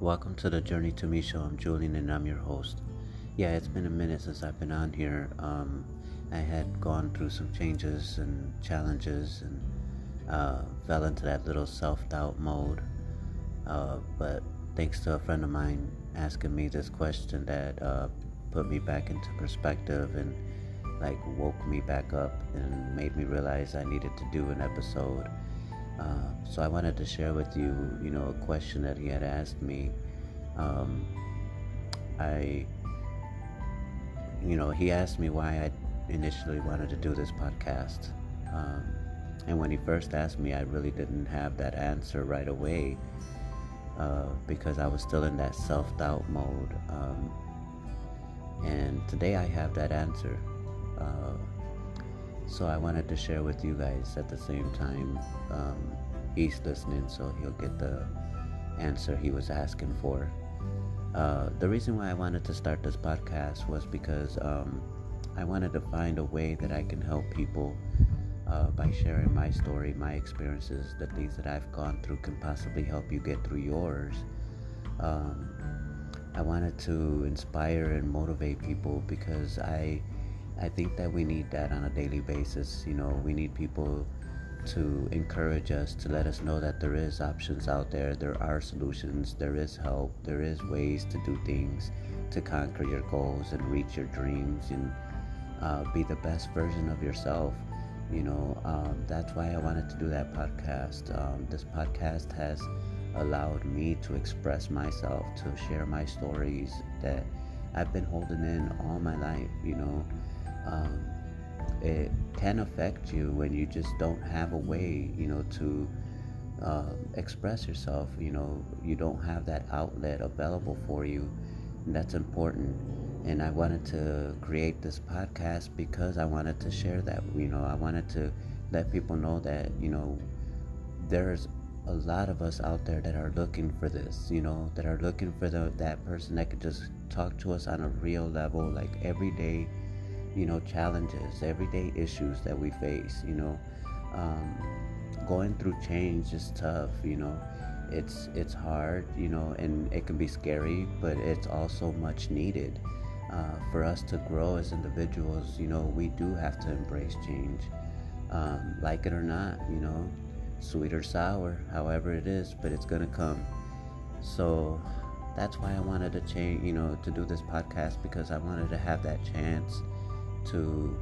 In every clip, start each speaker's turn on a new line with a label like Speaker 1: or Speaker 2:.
Speaker 1: Welcome to the Journey to Me show. I'm Julian and I'm your host. Yeah, it's been a minute since I've been on here. Um, I had gone through some changes and challenges and uh, fell into that little self doubt mode. Uh, but thanks to a friend of mine asking me this question that uh, put me back into perspective and like woke me back up and made me realize I needed to do an episode. Uh, so I wanted to share with you, you know, a question that he had asked me. Um, I, you know, he asked me why I initially wanted to do this podcast. Um, and when he first asked me, I really didn't have that answer right away uh, because I was still in that self doubt mode. Um, and today I have that answer. Uh, so I wanted to share with you guys at the same time. Um, he's listening, so he'll get the answer he was asking for. Uh, the reason why I wanted to start this podcast was because um, I wanted to find a way that I can help people uh, by sharing my story, my experiences, the things that I've gone through can possibly help you get through yours. Um, I wanted to inspire and motivate people because I I think that we need that on a daily basis. You know, we need people to encourage us, to let us know that there is options out there, there are solutions, there is help, there is ways to do things to conquer your goals and reach your dreams and uh, be the best version of yourself. You know, um, that's why I wanted to do that podcast. Um, this podcast has allowed me to express myself, to share my stories that I've been holding in all my life. You know, um, it can affect you when you just don't have a way, you know, to uh, express yourself. You know, you don't have that outlet available for you. And that's important and I wanted to create this podcast because I wanted to share that. You know, I wanted to let people know that you know there's a lot of us out there that are looking for this. You know, that are looking for the that person that could just talk to us on a real level, like everyday, you know, challenges, everyday issues that we face. You know, um, going through change is tough. You know. It's it's hard, you know, and it can be scary, but it's also much needed uh, for us to grow as individuals, you know, we do have to embrace change, um, like it or not, you know, sweet or sour, however it is, but it's gonna come. So that's why I wanted to change, you know, to do this podcast because I wanted to have that chance to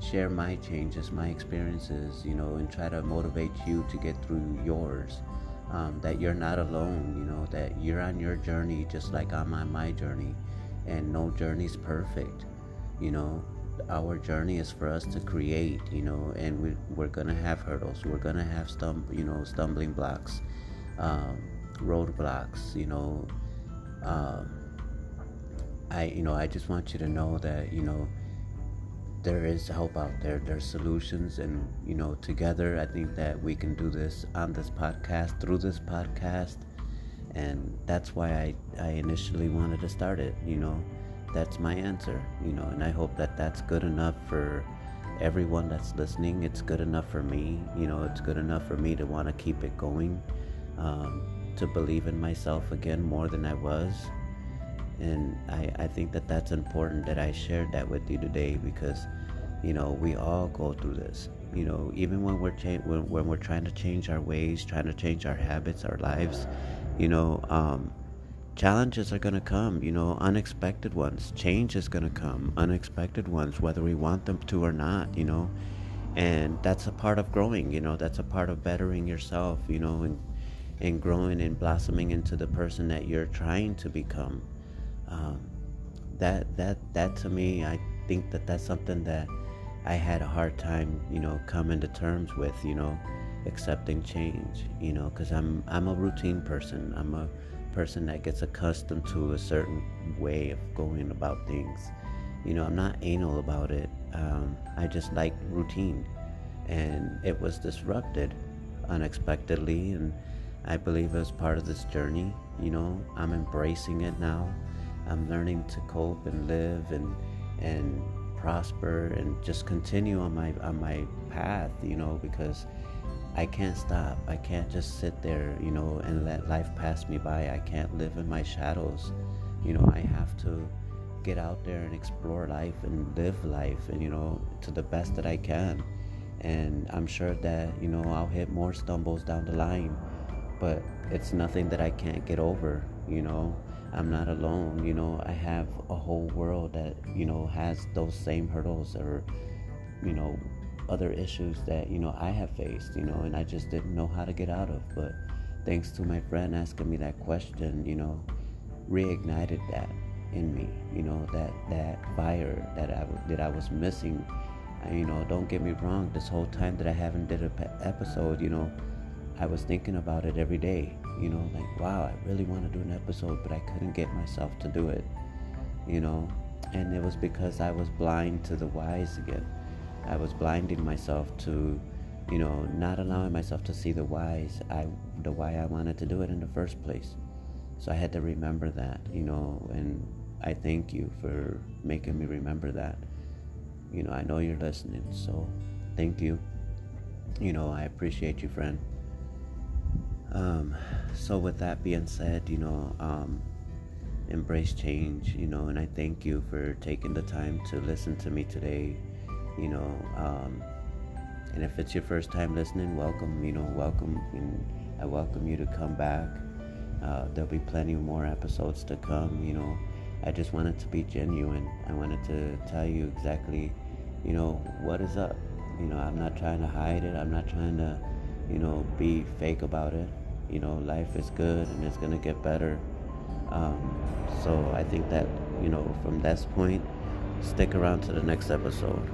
Speaker 1: share my changes, my experiences, you know, and try to motivate you to get through yours. Um, that you're not alone, you know, that you're on your journey just like I'm on my journey. And no journey is perfect you know. Our journey is for us to create you know and we, we're gonna have hurdles. We're gonna have stum you know stumbling blocks um, roadblocks you know. Um, i you know i just want you to know that you know there is help out there. There's solutions and you know together i think that we can do this on this podcast through this podcast. And that's why I, I initially wanted to start it you know. That's my answer you know and i hope that that's good enough for everyone that's listening. It's good enough for me you know it's good enough for me to want to keep it going um, to believe in myself again more than i was and I, I think that that's important that i shared that with you today because you know we all go through this. You know even when we're cha- when, when we're trying to change our ways trying to change our habits our lives you know um, challenges are going to come you know unexpected ones. Change is going to come unexpected ones whether we want them to or not you know. And that's a part of growing you know that's a part of bettering yourself you know and and growing and blossoming into the person that you're trying to become um, that that that to me i think that that's something that i had a hard time you know coming to terms with you know accepting change you know because i'm i'm a routine person. I'm a person that gets accustomed to a certain way of going about things. You know i'm not anal about it. Um, i just like routine. And it was disrupted unexpectedly and i believe was part of this journey. You know i'm embracing it now i'm learning to cope and live and and prosper and just continue on my on my path you know because I can't stop. I can't just sit there, you know, and let life pass me by. I can't live in my shadows. You know, I have to get out there and explore life and live life and, you know, to the best that I can. And I'm sure that, you know, I'll hit more stumbles down the line, but it's nothing that I can't get over, you know. I'm not alone, you know. I have a whole world that, you know, has those same hurdles or, you know, other issues that you know I have faced, you know, and I just didn't know how to get out of. But thanks to my friend asking me that question, you know, reignited that in me, you know, that that fire that I that I was missing. you know, don't get me wrong. This whole time that I haven't did an episode, you know, I was thinking about it every day. You know, like wow, I really want to do an episode, but I couldn't get myself to do it. You know, and it was because I was blind to the whys again I was blinding myself to, you know, not allowing myself to see the whys, I, the why I wanted to do it in the first place. So I had to remember that, you know, and I thank you for making me remember that. You know, I know you're listening, so thank you. You know, I appreciate you, friend. Um, so with that being said, you know, um, embrace change, you know, and I thank you for taking the time to listen to me today you know um, and if it's your first time listening welcome you know welcome and i welcome you to come back. Uh, there'll be plenty more episodes to come you know. I just wanted to be genuine. I wanted to tell you exactly you know what is up. You know i'm not trying to hide it. I'm not trying to you know be fake about it you know life is good and it's gonna get better. Um, so i think that you know from this point stick around to the next episode